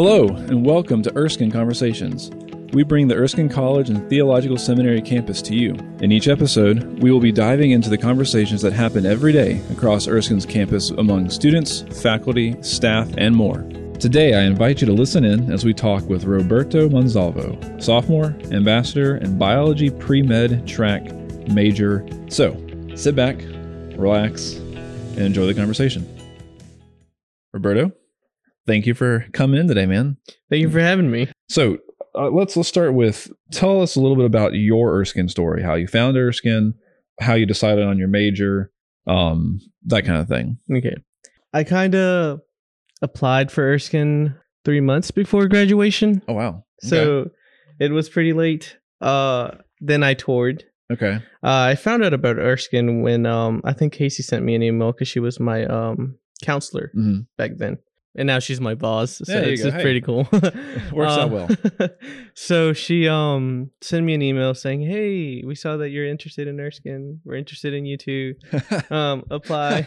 Hello, and welcome to Erskine Conversations. We bring the Erskine College and Theological Seminary campus to you. In each episode, we will be diving into the conversations that happen every day across Erskine's campus among students, faculty, staff, and more. Today, I invite you to listen in as we talk with Roberto Monsalvo, sophomore, ambassador, and biology pre med track major. So, sit back, relax, and enjoy the conversation. Roberto, thank you for coming in today, man. Thank you for having me. So uh, let's let's start with tell us a little bit about your Erskine story, how you found Erskine, how you decided on your major, um, that kind of thing. Okay. I kind of applied for Erskine three months before graduation. Oh wow. So it was pretty late. Uh, then I toured. Okay. Uh, I found out about Erskine when um, I think Casey sent me an email because she was my um, counselor Mhm. back then. And now she's my boss. So you it's Hey. pretty cool. Works out well. so she um sent me an email saying, Hey, we saw that you're interested in Erskine. We're interested in you too. um apply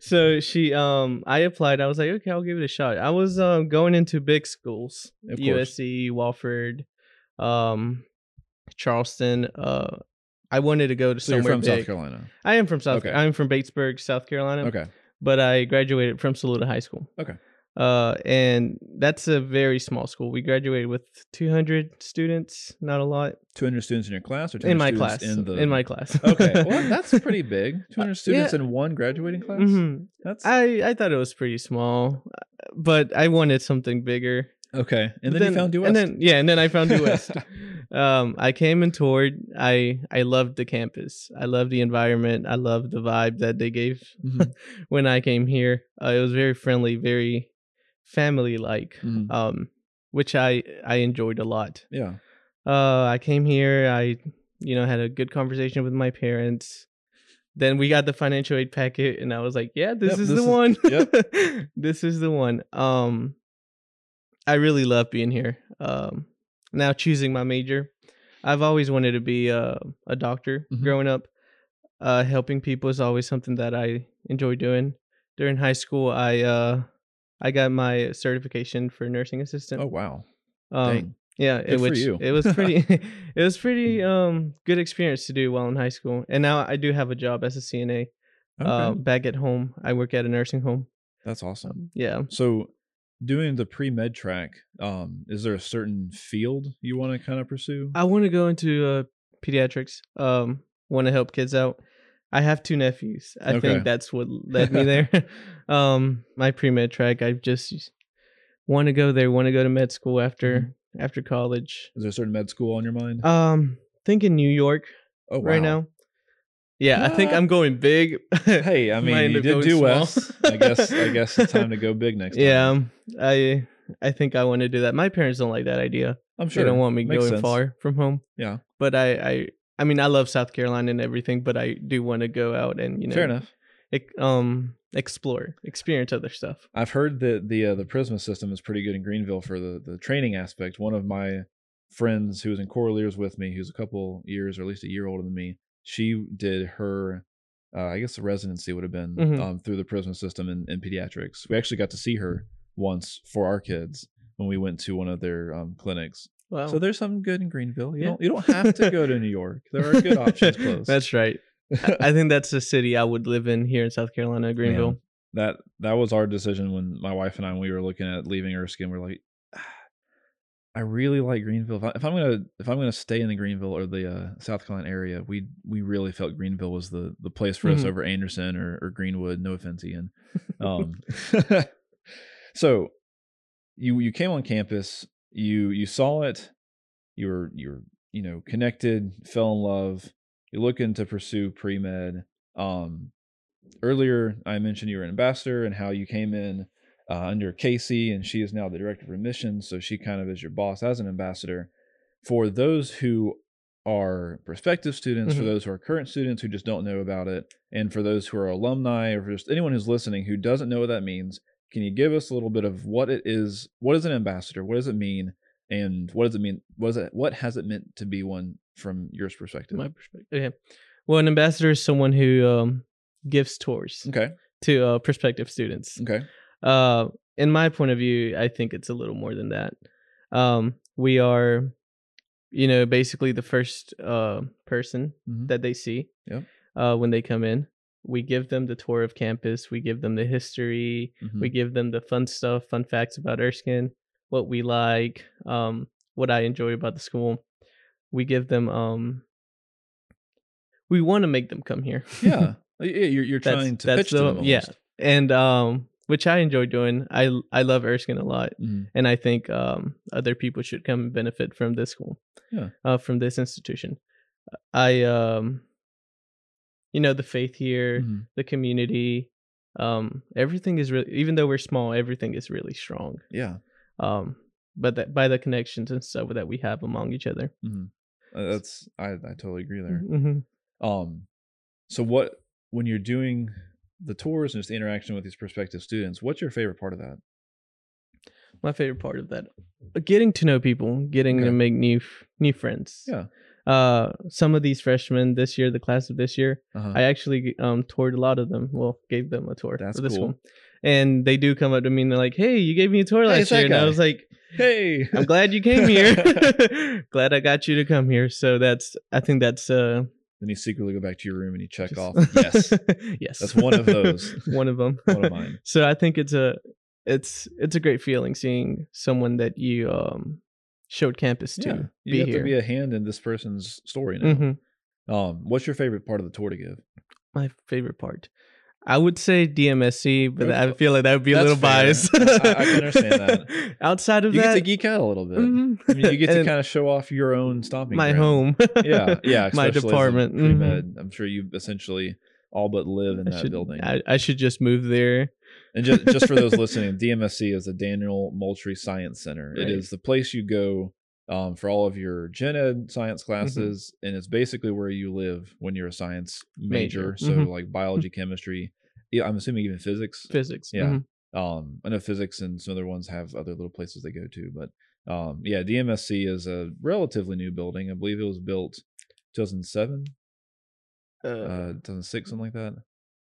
so she um i applied i was like okay i'll give it a shot i was um going into big schools Of course. usc Wofford um charleston uh i wanted to go to so you're somewhere from big. South Carolina. i am from south Okay. i'm from batesburg south carolina Okay. But i graduated from saluda high school Okay. uh and that's a very small school we graduated with 200 students not a lot 200 students in your class or in my class in the in my class Okay. Well, that's pretty big. 200 students yeah. in one graduating class? Mhm. That's I I thought it was pretty small, uh, but I wanted something bigger. Okay. And But then, you found Due West. And then yeah, and then I found Due West. um, I came and toured. I I loved the campus. I loved the environment. I loved the vibe that they gave Mhm. when I came here. Uh, it was very friendly, very family like, Mhm. um, which I I enjoyed a lot. yeah. Uh, I came here. I you know had a good conversation with my parents. Then we got the financial aid packet, and I was like, "Yeah, this Yep, is this the is- one. yep. this is the one." Um, I really love being here. Um, now choosing my major, I've always wanted to be a a doctor. Mhm. Growing up, uh, helping people is always something that I enjoy doing. During high school, I uh, I got my certification for nursing assistant. Oh, wow. Um, Dang. yeah, Good it, which it was pretty it was pretty um good experience to do while in high school. And now I do have a job as a CNA. Okay. Uh, back at home. I work at a nursing home. that's awesome. Um, yeah. So, doing the pre med track, um, is there a certain field you want to kind of pursue? I want to go into uh pediatrics. Um want to help kids out. I have two nephews. I Okay. think that's what led me there. um my pre-med track, I just want to go there, want to go to med school after Mm-hmm. after college. Is there a certain med school on your mind? Um think in New York oh, right wow. now. Yeah, I think I'm going big. Hey, I mean, you did do small. West. I guess. I guess it's time to go big next time. Yeah, I I think I want to do that. My parents don't like that idea. I'm sure. They don't want me Makes going sense. far from home. Yeah. But I I I mean I love South Carolina and everything, but I do want to go out and you know Fair enough. ec- um explore, experience other stuff. I've heard that the uh, the Prisma system is pretty good in Greenville for the the training aspect. One of my friends who was in Choraliers with me, who's a couple years or at least a year older than me, she did her, uh, I guess the residency would have been Mhm. um, through the Prisma system in, in pediatrics. We actually got to see her once for our kids when we went to one of their um, clinics. Wow. So there's something good in Greenville. You Yeah. don't you don't have to go to New York. There are good options close. That's right. I think that's the city I would live in here in South Carolina, Greenville. Man, that that was our decision when my wife and I when we were looking at leaving Erskine. We're like, "Ah, I really like Greenville. If, I, if I'm gonna if I'm gonna stay in the Greenville or the uh, South Carolina area, we we really felt Greenville was the the place for us Mhm. over Anderson or, or Greenwood. No offense, Ian. Um, so you you came on campus. You you saw it. You were you were you know connected. Fell in love. You're looking to pursue pre med. Um, earlier I mentioned you were an ambassador and how you came in uh, under Casey, and she is now the director of admissions. So she kind of is your boss as an ambassador. For those who are prospective students, for Mhm. those who are current students who just don't know about it, and for those who are alumni or just anyone who's listening who doesn't know what that means, can you give us a little bit of what it is? What is an ambassador? What does it mean? And what does it mean? What is it? What has it meant to be one from your perspective? My perspective. Okay. Well, an ambassador is someone who um gives tours okay. to uh prospective students. Okay. Uh in my point of view, I think it's a little more than that. Um, we are, you know, basically the first uh, person Mhm. that they see Yep. uh, when they come in. We give them the tour of campus. We give them the history. Mhm. We give them the fun stuff, fun facts about Erskine, what we like, um, what I enjoy about the school. We give them. Um, we want to make them come here. yeah. Yeah, You're, you're That's- trying to that's pitch the- them yeah. and um, which I enjoy doing. I I love Erskine a lot Mhm. and I think um, other people should come and benefit from this school, Yeah. uh, from this institution. I, um, you know, the faith here, Mhm. the community, um, everything is really. Even though we're small, everything is really strong. Yeah. Um, but that by the connections and stuff that we have among each other. Mhm. Uh, That's I, I totally agree there. hmm Um, so what when you're doing the tours and just the interaction with these prospective students, what's your favorite part of that? My favorite part of that, uh, getting to know people, getting Okay. to make new new friends. Yeah. Uh, some of these freshmen this year, the class of this year, Uh-huh. I actually um toured a lot of them. Well, gave them a tour. That's the cool. school. And they do come up to me and they're like, "Hey, you gave me a tour last that year," and I was like, hey, "I'm glad you came here. glad I got you to come here." So that's, I think that's uh, then you secretly go back to your room and you check just- off yes, yes, That's one of those. one of them. one of mine. so I think it's a, it's it's a great feeling seeing someone that you um showed campus to Yeah, you be have here. to be a hand in this person's story now. hmm Um, what's your favorite part of the tour to give? My favorite part. I would say DMSC, but I feel like that would be a little fair. biased. I- I can understand that. Outside of You that, you get to geek out a little bit. mhm. I mean, you get to kind of show off your own stomping my ground. home. Yeah, yeah. my especially as a department. mhm. I'm sure you essentially all but live in I that should, building. I, I should just move there. And just, just for those listening, DMSC is the Daniel Moultrie Science Center. It Right. is the place you go um, for all of your gen ed science Mm-hmm. classes, and it's basically where you live when you're a science major. Major. So Mhm. like biology, chemistry. Yeah, I'm assuming even physics. Physics. Yeah. mhm. Um, I know physics and some other ones have other little places they go to, but um, yeah, DMSC is a relatively new building. I believe it was built 2007, Uh, uh, 2006, something like that.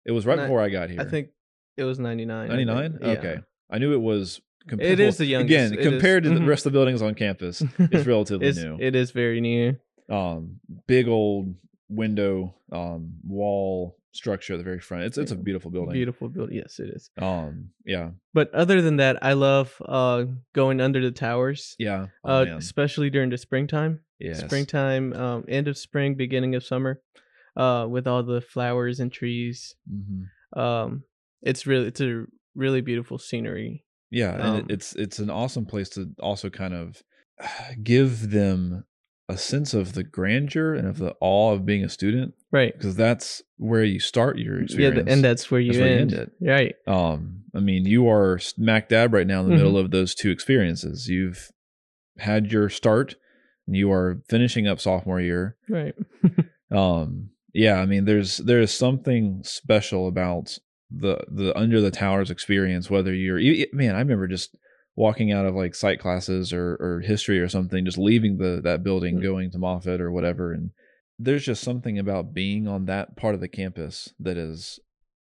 It was right before I got here. I think it was 99. I think. 99. Yeah. Okay, I knew it was. It is the youngest. Again, It is- compared to the mhm. rest of the buildings on campus, it's relatively It's, new. It is very new. um, big old window, um, wall structure at the very front. It's it's a beautiful building. Beautiful building. Yes, it is. Um, yeah, But other than that, I love uh going under the towers. yeah. Oh, uh, man. especially during the springtime. Yes. Springtime, um, end of spring, beginning of summer, uh, with all the flowers and trees. Mhm. Um, it's really it's a really beautiful scenery. Yeah, Um, it, it's it's an awesome place to also kind of give them a sense of the grandeur and of the awe of being a student Right. because that's where you start your experience. th- and that's where you That's where you end. end it. Right. um, I mean, you are smack dab right now in the Mm-hmm. middle of those two experiences. You've had your start, and you are finishing up sophomore year. Right. Um, yeah, I mean, there's there's something special about the the under the towers experience. Whether you're, you, man, I remember just walking out of like psych classes or or history or something, just leaving the that building, Mm. going to Moffat or whatever, and there's just something about being on that part of the campus that is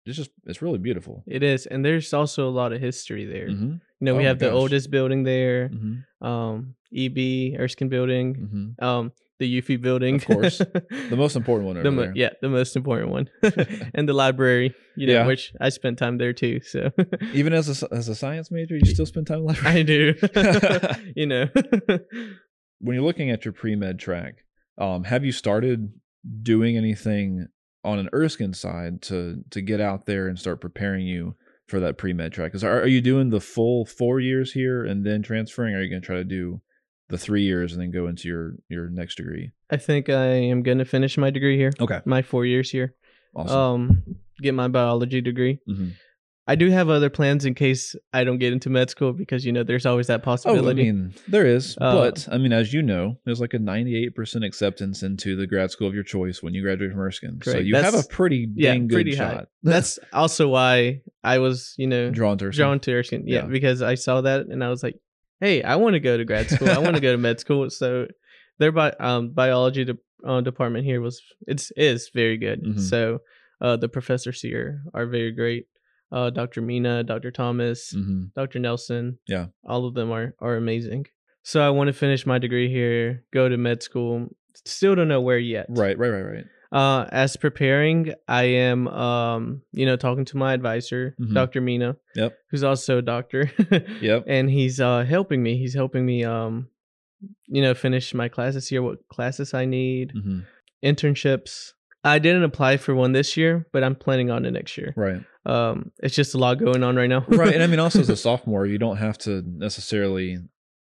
it's just it's really beautiful. It is, and there's also a lot of history there. Mm-hmm. You know, we Oh have the oldest building there. Mm-hmm. Um, EB Erskine Building. Mm-hmm. Um, the Eufy Building. Of course. The most important one over the mo- there. yeah, the most important one, and the library. You know, Yeah. which I spent time there too. So Even as a as a science major, you still spend time in the library. I do. you know. when you're looking at your pre-med track, um, have you started doing anything on an Erskine side to to get out there and start preparing you for that pre-med track? Because are, are you doing the full four years here and then transferring? Or are you going to try to do the three years and then go into your your next degree? I think I am gonna finish my degree here. Okay, My four years here. awesome. Um, get my biology degree. Mhm. I do have other plans in case I don't get into med school because you know there's always that possibility. Oh, I mean, there is, Uh, but I mean, as you know, there's like a 98% acceptance into the grad school of your choice when you graduate from Erskine. So you have a That's- pretty yeah, dang good pretty high. shot. That's also why I was, you know, drawn to Erskine. drawn to Erskine. Yeah, Yeah. because I saw that and I was like, hey, I want to go to grad school. I want to go to med school. So their bi- um, biology de- uh, department here was it's is very good. Mhm. So uh, the professors here are very great. uh, Dr. Mina, Dr. Thomas, hmm Dr. Nelson. Yeah. All of them are are amazing. So I want to finish my degree here, go to med school. Still don't know where yet. Right, right, right, right. Uh, as preparing, I am, um, you know, talking to my advisor, Mhm. Dr. Mina, Yep. who's also a doctor, Yep. and he's uh helping me. He's helping me, um, you know, finish my classes here, what classes I need, hmm internships. I didn't apply for one this year, but I'm planning on it next year. Right. Um, it's just a lot going on right now. right and i mean also as a sophomore you don't have to necessarily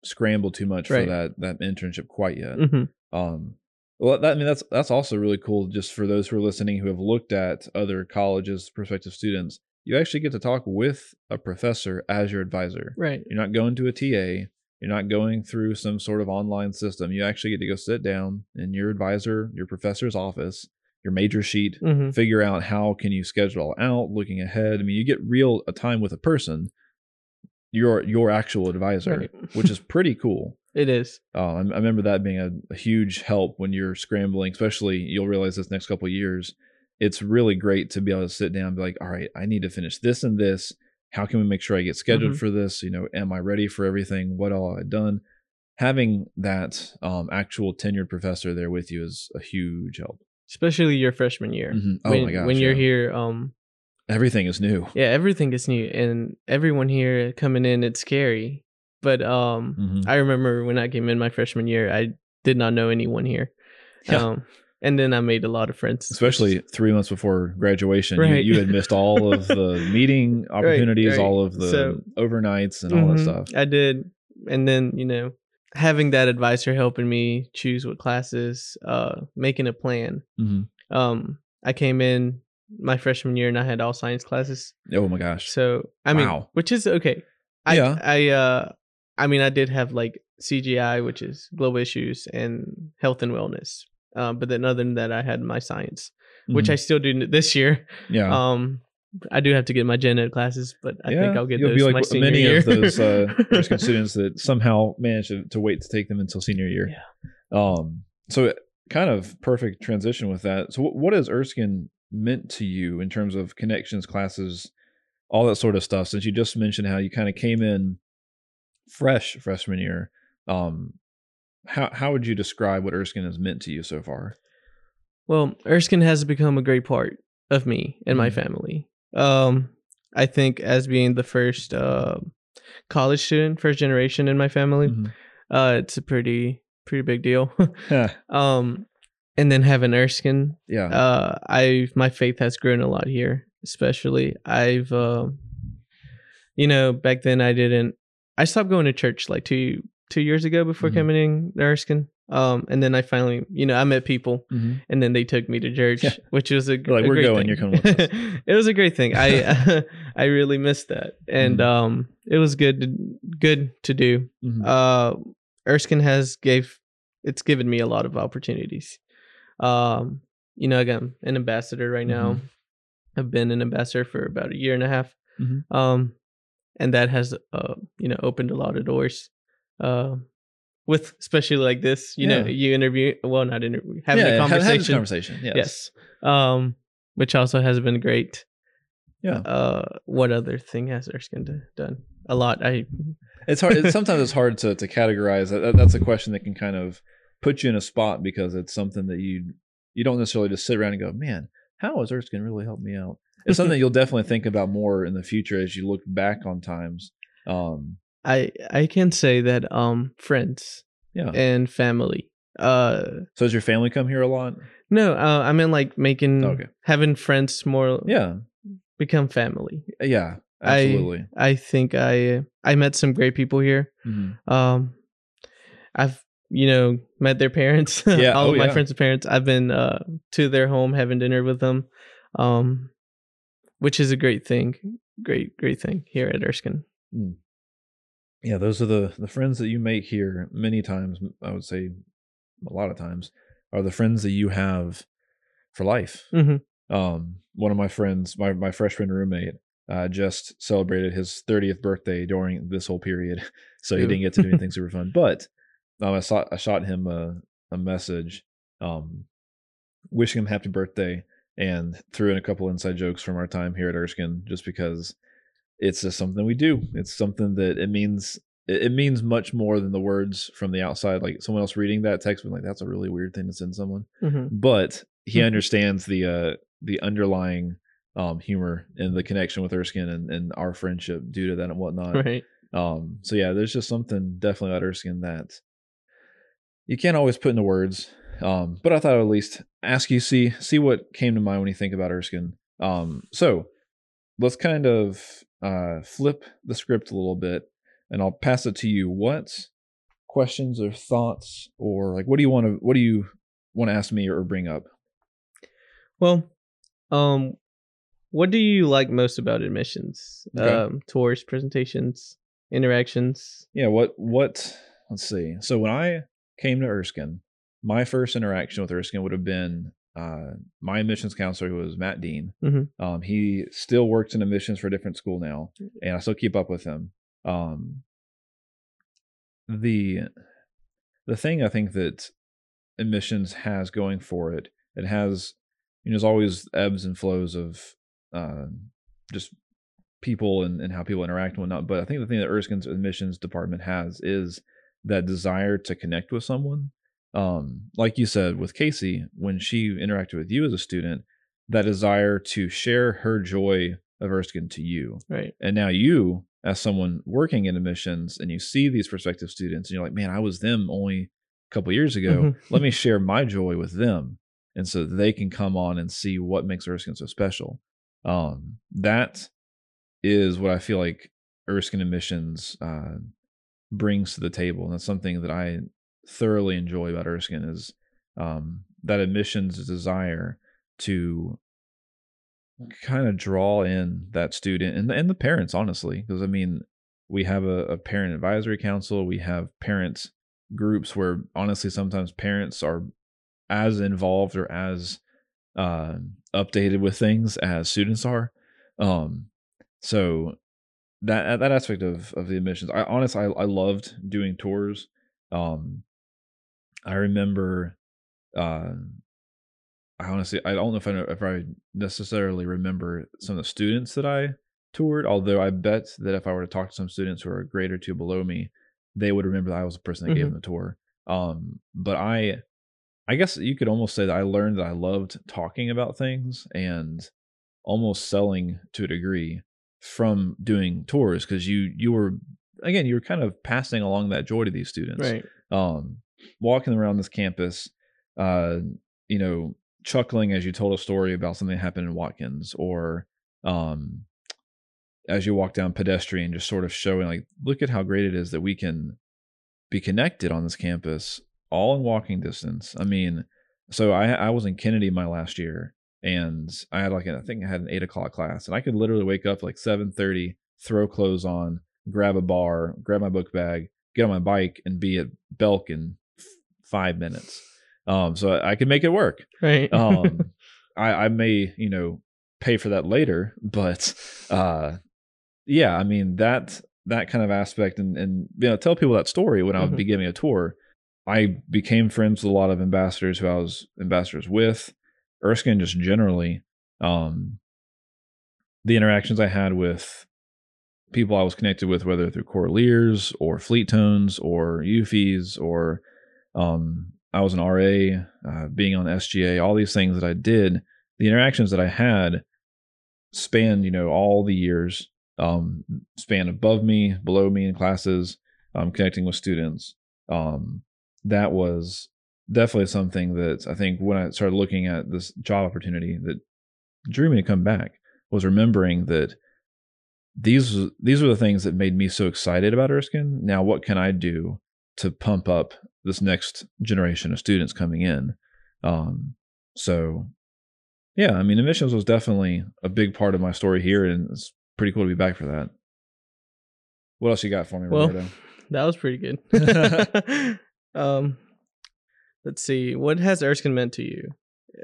scramble too much Right. for that that internship quite yet hmm um well that, i mean that's that's also really cool just for those who are listening who have looked at other colleges prospective students. You actually get to talk with a professor as your advisor. Right. you're not going to a ta you're not going through some sort of online system. You actually get to go sit down in your advisor your professor's office your major sheet hmm figure out how can you schedule all out looking ahead. I mean you get real a time with a person your your actual advisor Right. which is pretty cool It is. uh, I, I remember that being a, a huge help when you're scrambling especially you'll realize this next couple of years it's really great to be able to sit down and be like all right i need to finish this and this how can we make sure i get scheduled Mhm. for this you know am i ready for everything what all i done having that um, actual tenured professor there with you is a huge help Especially your freshman year. Mhm. oh when, my gosh when you're yeah. here, um, everything is new yeah, everything is new, and everyone here coming in, it's scary. But um, Mhm. I remember when I came in my freshman year, I did not know anyone here. Yeah. Um, and then I made a lot of friends. especially three months before graduation Right. you, you had missed all of the meeting opportunities right. all of the So- overnights and all that Mhm, stuff I did, and then you know, having that advisor helping me choose what classes, uh, making a plan. hmm Um, I came in my freshman year and I had all science classes. oh my gosh So I mean, Wow. which is okay. I, Yeah. I uh, I mean, I did have like CGI, which is global issues and health and wellness. Um, but then other than that, I had my science, which Mhm. I still do this year. yeah Um, I do have to get my gen ed classes, but I think I'll get those. you'll those be like many year. of those uh, Erskine students that somehow manage to, to wait to take them until senior year. Yeah. Um, so kind of perfect transition with that. So, what, what has Erskine meant to you in terms of connections, classes, all that sort of stuff? Since you just mentioned how you kind of came in fresh freshman year, um, how how would you describe what Erskine has meant to you so far? Well, Erskine has become a great part of me and my Mhm. family. Um, I think as being the first uh, college student, first generation in my family, Mhm. uh, it's a pretty pretty big deal. Yeah, um, and then having Erskine, yeah, uh, I my faith has grown a lot here. Especially, I've, uh, you know, back then I didn't. I stopped going to church like two two years ago before Mhm. coming in to Erskine. Um, and then I finally, you know, I met people Mhm. and then they took me to church, Yeah. which was a, They're like, a "We're going, thing. you're coming with us." it was a great thing. I I really missed that, and Mhm. um, it was good to, good to do. Mhm. Uh, Erskine has gave it's given me a lot of opportunities. Um, you know, again, an ambassador right now. Mhm. I've been an ambassador for about a year and a half. Mhm. Um, and that has uh, you know, opened a lot of doors. Uh, with especially like this, you know, you interview well, not interview, having yeah, a have- have conversation. conversation. Yes. Yes. Um, which also has been great. Yeah. Uh, what other thing has Erskine done? A lot. I It's hard. It's, sometimes it's hard to, to categorize. That, that's a question that can kind of put you in a spot because it's something that you you don't necessarily just sit around and go, man, how has Erskine really help me out? It's something you'll definitely think about more in the future as you look back on times. Um, I I can say that um friends yeah. and family. Uh, So has your family come here a lot? no, uh, I mean like making Okay. having friends more Yeah. become family. Yeah. I- Absolutely. I think I I met some great people here. Mhm. Um, I've you know met their parents. Yeah, all oh, of my yeah. friends' parents. I've been uh to their home having dinner with them, um, which is a great thing. Great great thing here at Erskine. Yeah. Those are the the friends that you make here. Many times, I would say, a lot of times, are the friends that you have for life. Mhm. um one of my friends my my freshman roommate uh just celebrated his 30th birthday during this whole period so he didn't get to do anything super fun but um i saw i shot him a, a message um wishing him happy birthday and threw in a couple inside jokes from our time here at Erskine, just because it's just something we do. It's something that it means it, means much more than the words from the outside. Like someone else reading that text, being like, "That's a really weird thing to send someone," Mhm. but he Mhm. understands the uh the underlying um humor and the connection with Erskine and, and our friendship due to that and whatnot. Right. Um, so yeah, there's just something definitely about Erskine that you can't always put into words. Um, but I thought I'd at least ask you, see, see what came to mind when you think about Erskine. Um, so let's kind of uh, flip the script a little bit, and I'll pass it to you. What questions or thoughts, or like, what do you want to, what do you want to ask me or bring up? Well, um, what do you like most about admissions? Okay. Um, tours, presentations, interactions. Yeah, what what let's see. So when I came to Erskine, my first interaction with Erskine would have been uh, my admissions counselor, who was Matt Dean. Mhm. Um, he still works in admissions for a different school now, and I still keep up with him. Um, the the thing I think that admissions has going for it, it has you know, there's always ebbs and flows of uh, just people and, and how people interact and whatnot. But I think the thing that Erskine's admissions department has is that desire to connect with someone. Um, like you said with Casey, when she interacted with you as a student, that desire to share her joy of Erskine to you. Right. And now you, as someone working in admissions, and you see these prospective students, and you're like, man, I was them only a couple years ago. Mhm. Let me share my joy with them. And so they can come on and see what makes Erskine so special. Um, that is what I feel like Erskine admissions uh, brings to the table. And that's something that I thoroughly enjoy about Erskine is um, that admissions desire to kind of draw in that student and, and the parents, honestly. Because I mean, we have a, a parent advisory council, we have parents groups where honestly sometimes parents are as involved or as uh, updated with things as students are. Um, so that that aspect of of the admissions, I honestly I, I loved doing tours. Um, I remember, uh, I honestly I don't know if I know if I necessarily remember some of the students that I toured. Although I bet that if I were to talk to some students who are a grade or two below me, they would remember that I was the person that gave Mhm. them the tour. Um, but I, I guess you could almost say that I learned that I loved talking about things and almost selling to a degree from doing tours because you you were again you were kind of passing along that joy to these students Right. um, walking around this campus, uh, you know, chuckling as you told a story about something that happened in Watkins, or um, as you walk down pedestrian, just sort of showing like, look at how great it is that we can be connected on this campus, all in walking distance. I mean, so I I was in Kennedy my last year, and I had like an, I think I had an eight o'clock class, and I could literally wake up like seven thirty, throw clothes on, grab a bar, grab my book bag, get on my bike, and be at Belk in f- five minutes. Um, so I, I could make it work. Right. Um, I, I may, you know, pay for that later, but uh, yeah, I mean that that kind of aspect, and and you know, tell people that story when I would Mhm. be giving a tour. I became friends with a lot of ambassadors who I was ambassadors with. Erskine just generally, um, the interactions I had with people I was connected with, whether through Choraliers or Fleet Tones or Eufees or um, I was an RA, uh, being on SGA, all these things that I did, the interactions that I had spanned, you know, all the years, um, span above me, below me in classes, um, connecting with students. Um, that was definitely something that I think when I started looking at this job opportunity that drew me to come back was remembering that these these are the things that made me so excited about Erskine. Now, what can I do to pump up this next generation of students coming in? Um, so, yeah, I mean, admissions was definitely a big part of my story here, and it's pretty cool to be back for that. What else you got for me, Well, Roberto? that was pretty good. um, let's see. What has Erskine meant to you?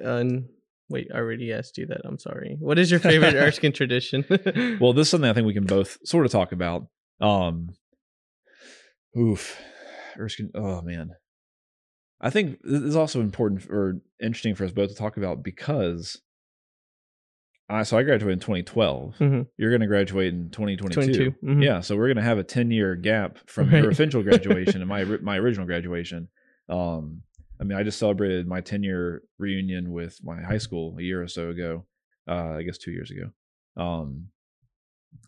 And wait, I already asked you that. I'm sorry. What is your favorite Erskine tradition? well, this is something I think we can both sort of talk about. Um, oof, Erskine. Oh man, I think this is also important or interesting for us both to talk about because I so I graduated in 2012. Mhm. You're going to graduate in 2022. 22. Mhm. Yeah, so we're going to have a 10 year gap from Right. your official graduation and my my original graduation. Um, I mean, I just celebrated my 10 year reunion with my high school a year or so ago. Uh, I guess two years ago. Um,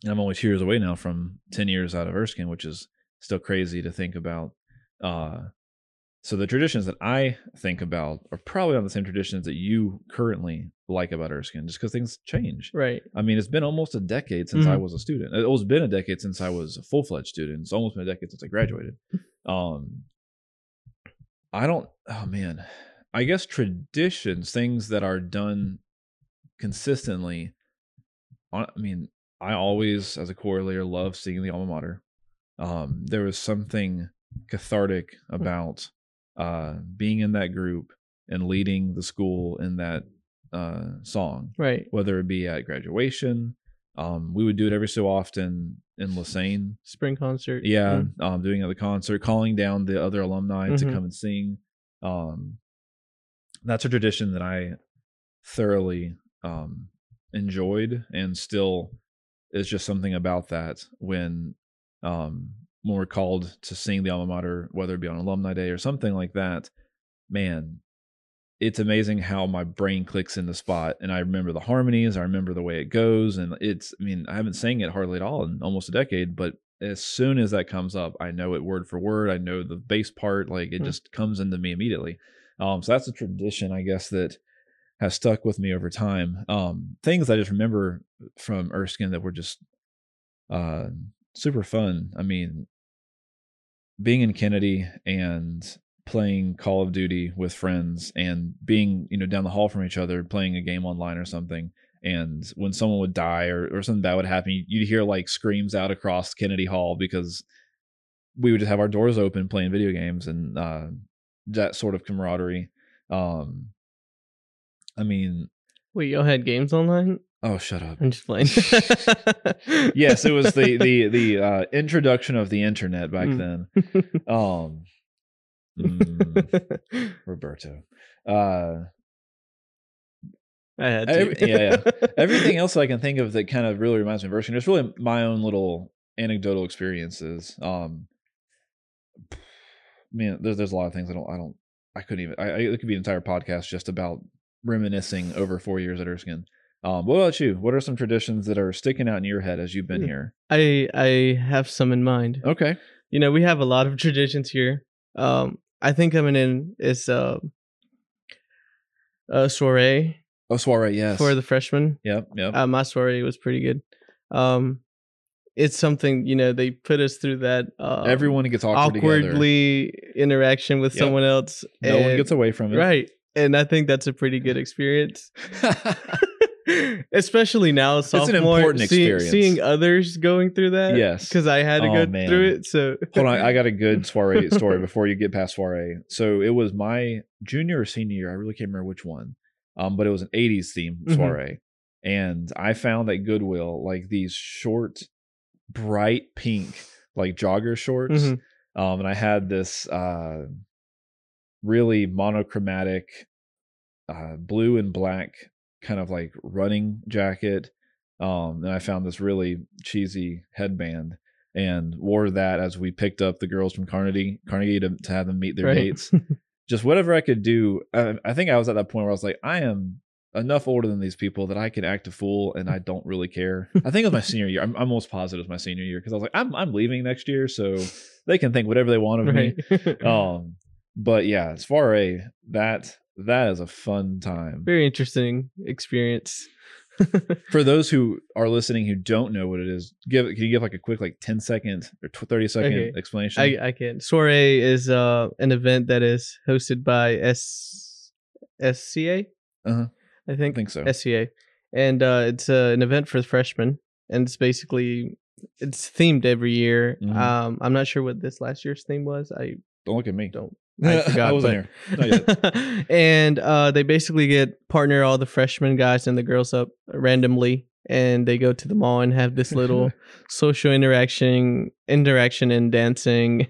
and I'm only two years away now from 10 years out of Erskine, which is still crazy to think about. Uh, so the traditions that I think about are probably not the same traditions that you currently like about Erskine, just because things change. Right. I mean, it's been almost a decade since I Mhm. was a student. It's been a decade since I was a full fledged student. It's almost been a decade since I graduated. Um, I don't. Oh man, I guess traditions, things that are done consistently. I mean, I always, as a correlator, love seeing the alma mater. Um, there was something cathartic about uh, being in that group and leading the school in that uh, song Right. whether it be at graduation. Um, we would do it every so often in Lesesne. Spring concert. Yeah, Mm. um, doing at the concert, calling down the other alumni to Mhm. come and sing. Um, that's a tradition that I thoroughly um, enjoyed, and still is just something about that when um, when we're called to sing the alma mater, whether it be on alumni day or something like that. Man, it's amazing how my brain clicks in the spot and I remember the harmonies, I remember the way it goes. And it's, I mean, I haven't sang it hardly at all in almost a decade, but as soon as that comes up, I know it word for word. I know the bass part, like it Hmm. just comes into me immediately. Um, so that's a tradition, I guess, that has stuck with me over time. Um, things I just remember from Erskine that were just uh, super fun. I mean, being in Kennedy and playing Call of Duty with friends and being, you know, down the hall from each other, playing a game online or something. And when someone would die or, or something bad would happen, you'd hear like screams out across Kennedy Hall because we would just have our doors open playing video games and uh, that sort of camaraderie. Um, I mean, Wait, y'all had games online? oh, shut up. I'm just playing. yes, it was the the the uh, introduction of the internet back Mm. then. Um, mm, Roberto. Uh, I had to. Every- yeah, everything else I can think of that kind of really reminds me of Erskine. It's really my own little anecdotal experiences. Um, man, there's there's a lot of things I don't I don't I couldn't even. I, I it could be an entire podcast just about reminiscing over four years at Erskine. Um, what about you? What are some traditions that are sticking out in your head as you've been Hmm. here? I I have some in mind. Okay. You know, we have a lot of traditions here. Um, I think coming in is uh, a soiree Oh, soiree, yes. for the freshmen. yep, yep. Uh, my soiree was pretty good. Um, it's something you know they put us through that uh, Everyone gets awkward awkwardly interaction with Yep. someone else. together. No one gets away from it. right, and I think that's a pretty good experience. Especially now, an sophomore, important see- experience. seeing others going through that. Yes. because I had to Oh, go man. through it. So Hold on, I got a good soiree story before you get past soiree. So it was my junior or senior year. I really can't remember which one. Um, but it was an '80s theme Mhm. soiree, and I found at Goodwill like these short, bright pink like jogger shorts. Mhm. Um, and I had this uh, really monochromatic, uh, blue and black kind of like running jacket. Um, and I found this really cheesy headband and wore that as we picked up the girls from Carnegie, Carnegie to, to have them meet their Right. dates. Just whatever I could do. I, I think I was at that point where I was like, I am enough older than these people that I can act a fool and I don't really care. I think it was my senior year. I'm, I'm almost positive it was my senior year because I was like, I'm I'm leaving next year, so they can think whatever they want of me. Um, but yeah, as far as that that is a fun time. Very interesting experience. For those who are listening who don't know what it is, give can you give like a quick like 10 second or 30 second Okay. explanation? I, I can. Soiree is uh, an event that is hosted by S SCA. Uh-huh. I I think think so. SCA, and uh, it's uh, an event for freshmen, and it's basically it's themed every year. Mhm. Um, I'm not sure what this last year's theme was. I Don't look at me. don't. I forgot. wasn't but- here. And uh, they basically get partner all the freshman guys and the girls up randomly, and they go to the mall and have this little social interaction interaction and dancing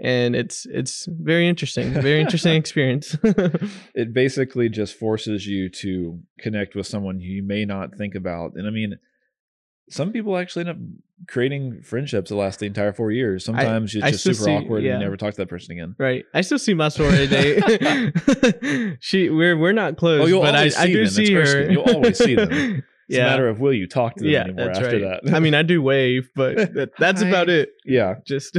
and it's it's very interesting very interesting experience it basically just forces you to connect with someone you may not think about and i mean some people actually end up creating friendships that last the entire four years. Sometimes I it's just super see- awkward yeah. and you never talk to that person again. right i still see my sorority date she we're we're not close Oh, you'll but I, always I see do them. See her. You'll always see them. It's yeah a matter of will you talk to them yeah anymore after right that. i mean i do wave but that, that's about it yeah. just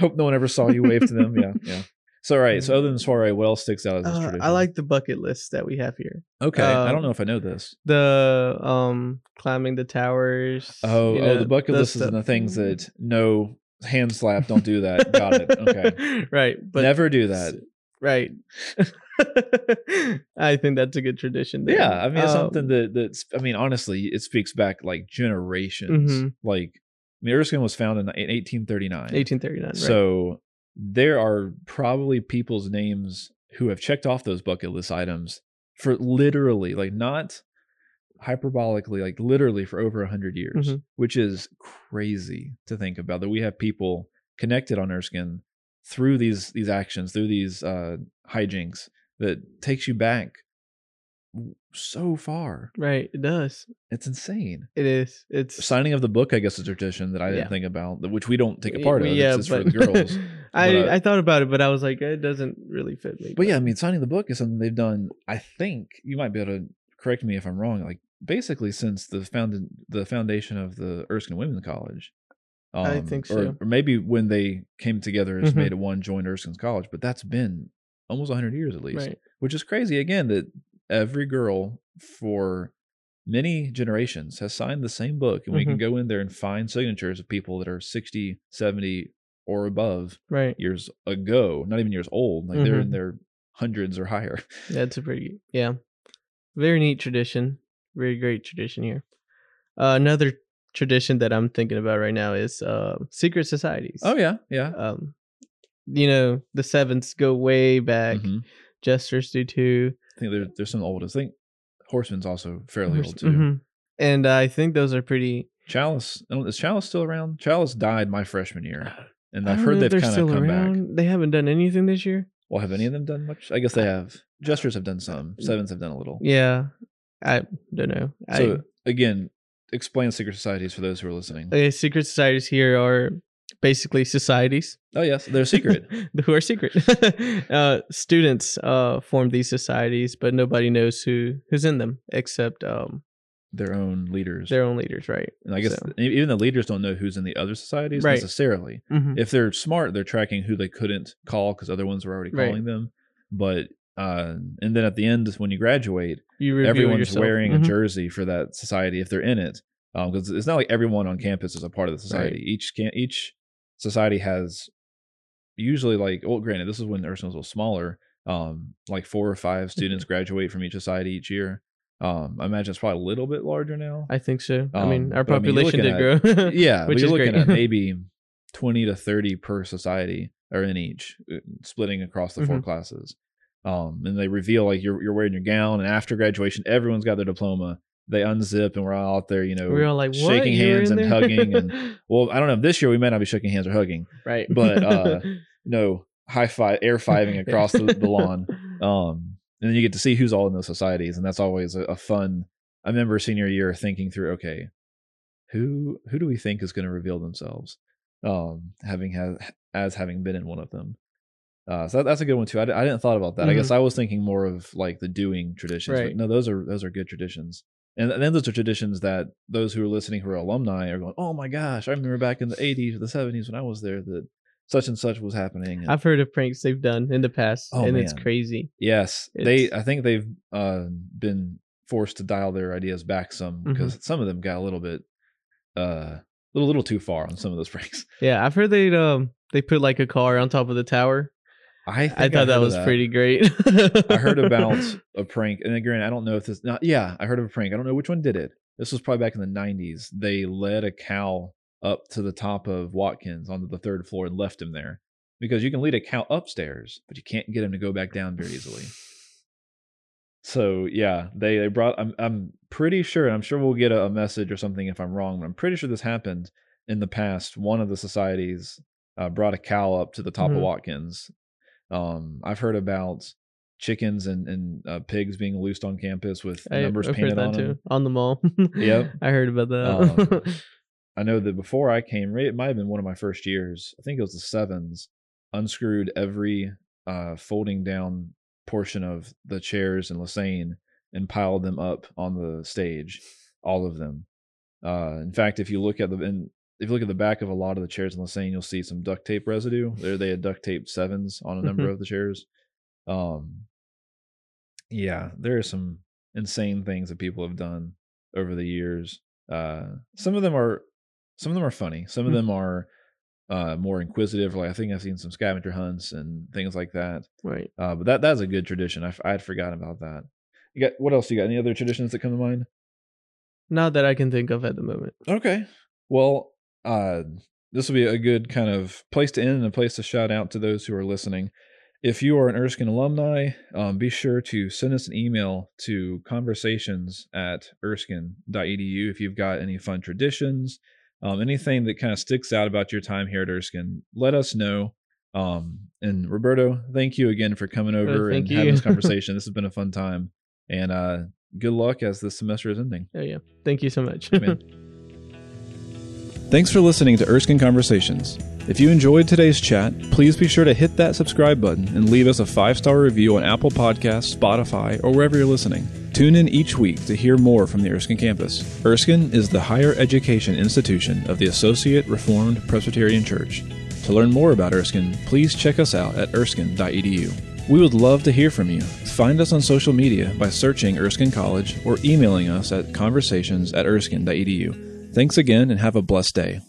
Hope no one ever saw you wave to them. Yeah. Yeah. So, all right. So, other than soiree, what else sticks out as this Uh, tradition? I like the bucket list that we have here. Okay. I uh, don't know if I know this. The um climbing the towers. Oh, oh, know, the bucket list is stuff. the things that no hand slap, don't do that. Got it. Okay. right, but Never do that. Right. I think that's a good tradition. there. Yeah, I mean, it's Um, something that that's. I mean, honestly, it speaks back like generations. Mhm. Like, I mean, Erskine was founded in 1839. 1839. Right. So there are probably people's names who have checked off those bucket list items for literally, like, not hyperbolically, like literally for over a hundred years, Mhm. which is crazy to think about. That we have people connected on Erskine through these these actions, through these uh hijinks that takes you back so far. right. It does. It's insane. It is. It's Signing of the book, I guess, is a tradition that I didn't Yeah. think about, that- which we don't take a part we- of. Yeah, it's but for the girls. I But, uh, I thought about it, but I was like, it doesn't really fit me. But yeah, I mean, signing the book is something they've done. I think you might be able to correct me if I'm wrong. Like basically since the founded the foundation of the Erskine Women's College. Um, I think so. or maybe when they came together as Mhm. made one joined Erskine's College, but that's been almost 100 years at least, right. which is crazy. Again, that every girl for many generations has signed the same book, and we can Mhm. go in there and find signatures of people that are 60, 70, or above Right. years ago, not even years old. Like they're in Mhm. their hundreds or higher. That's a pretty yeah, very neat tradition. Very great tradition here. Uh, another tradition that I'm thinking about right now is uh, secret societies. Oh yeah, yeah. Um, you know the sevens go way back. Mhm. Jesters do too. I think there, there's some old. I think Horseman's also fairly Horse- old too. mhm. And I think those are pretty. Chalice is Chalice still around? Chalice died my freshman year, and I I've heard they've kind of come back. around. They haven't done anything this year. Well, have any of them done much? I guess they have. Jesters have done some. Sevens have done a little. Yeah, I don't know. So again, explain secret societies for those who are listening. I, okay, secret societies here are basically societies Oh yes, they're secret. who are secret. uh, students uh, form these societies, but nobody knows who who's in them except um, their own leaders. their own leaders, right? and I guess so- even the leaders don't know who's in the other societies Right. necessarily. Mhm. if they're smart, they're tracking who they couldn't call because other ones were already Right. calling them. But uh, and then at the end, when you graduate, You everyone's yourself. wearing Mhm. a jersey for that society if they're in it. Because it's not like everyone on campus is a part of the society. Right. Each can each society has usually like well, granted, this is when Erskine was smaller. Um, like four or five students graduate from each society each year. Um, I imagine it's probably a little bit larger now. I think so. I mean, Um, our but I mean, population did looking grow. yeah, which but you're is looking great. at maybe twenty to thirty per society or in each, uh, splitting across the Mm-hmm. four classes. Um, and they reveal like you're you're wearing your gown, and after graduation, everyone's got their diploma. They unzip, and we're all out there, you know, we were all like, shaking hands and there?" hugging. And well, I don't know. This year we might not be shaking hands or hugging. right, but, uh, No, high five, air fiving across the, the lawn. Um, and then you get to see who's all in those societies, and that's always a, a fun. I remember senior year thinking through, okay, who who do we think is going to reveal themselves, um, having had as having been in one of them. Uh, so that, that's a good one too. I, I didn't thought about that. I guess I was thinking more of like the doing traditions. Right. But no, those are those are good traditions. And then those are traditions that those who are listening who are alumni are going, oh my gosh, I remember back in the 80s or the 70s when I was there that such and such was happening. And I've heard of pranks they've done in the past, Oh, and it's crazy. Yes, they. I think they've uh, been forced to dial their ideas back some Mm-hmm. because some of them got a little bit, uh, little little too far on some of those pranks. Yeah, I've heard they um they put like a car on top of the tower. I I thought heard that was pretty great. I heard about a prank, and again, I don't know if this. Not, yeah, I heard of a prank. I don't know which one did it. This was probably back in the '90s. They led a cow up to the top of Watkins onto the third floor and left him there because you can lead a cow upstairs, but you can't get him to go back down very easily. so yeah, they they brought. I'm I'm pretty sure. I'm sure we'll get a, a message or something if I'm wrong. But I'm pretty sure this happened in the past. One of the societies uh, brought a cow up to the top Mhm. of Watkins. Um, I've heard about chickens and and uh, pigs being loosed on campus with I, numbers I've painted on too them. on the mall. Yep. I heard about that. Um, I know that before I came, it might have been one of my first years. I think it was the sevens. Unscrewed every uh, folding down portion of the chairs in Lesesne and piled them up on the stage, all of them. Uh, in fact, if you look at the in, if you look at the back of a lot of the chairs in Lesesne, you'll see some duct tape residue. There, they had duct tape sevens on a number Mhm. of the chairs. Um, yeah, there are some insane things that people have done over the years. Uh, some of them are some of them are funny. Some of Mm. them are uh, more inquisitive. Like I think I've seen some scavenger hunts and things like that. right. Uh, but that that's a good tradition. I I had forgotten about that. You got what else? You got any other traditions that come to mind? Not that I can think of at the moment. Okay. Well, uh, this will be a good kind of place to end and a place to shout out to those who are listening. If you are an Erskine alumni, um, be sure to send us an email to conversations at erskine.edu if you've got any fun traditions, um, anything that kind of sticks out about your time here at Erskine. Let us know. Um, and Roberto, thank you again for coming over and thank having this conversation. this has been a fun time. And uh, good luck as this semester is ending. Oh yeah. Thank you so much. Thanks for listening to Erskine Conversations. If you enjoyed today's chat, please be sure to hit that subscribe button and leave us a five star review on Apple Podcasts, Spotify, or wherever you're listening. Tune in each week to hear more from the Erskine campus. Erskine is the higher education institution of the Associate Reformed Presbyterian Church. To learn more about Erskine, please check us out at erskine.edu. We would love to hear from you. Find us on social media by searching Erskine College or emailing us at conversations at erskine.edu. Thanks again and have a blessed day.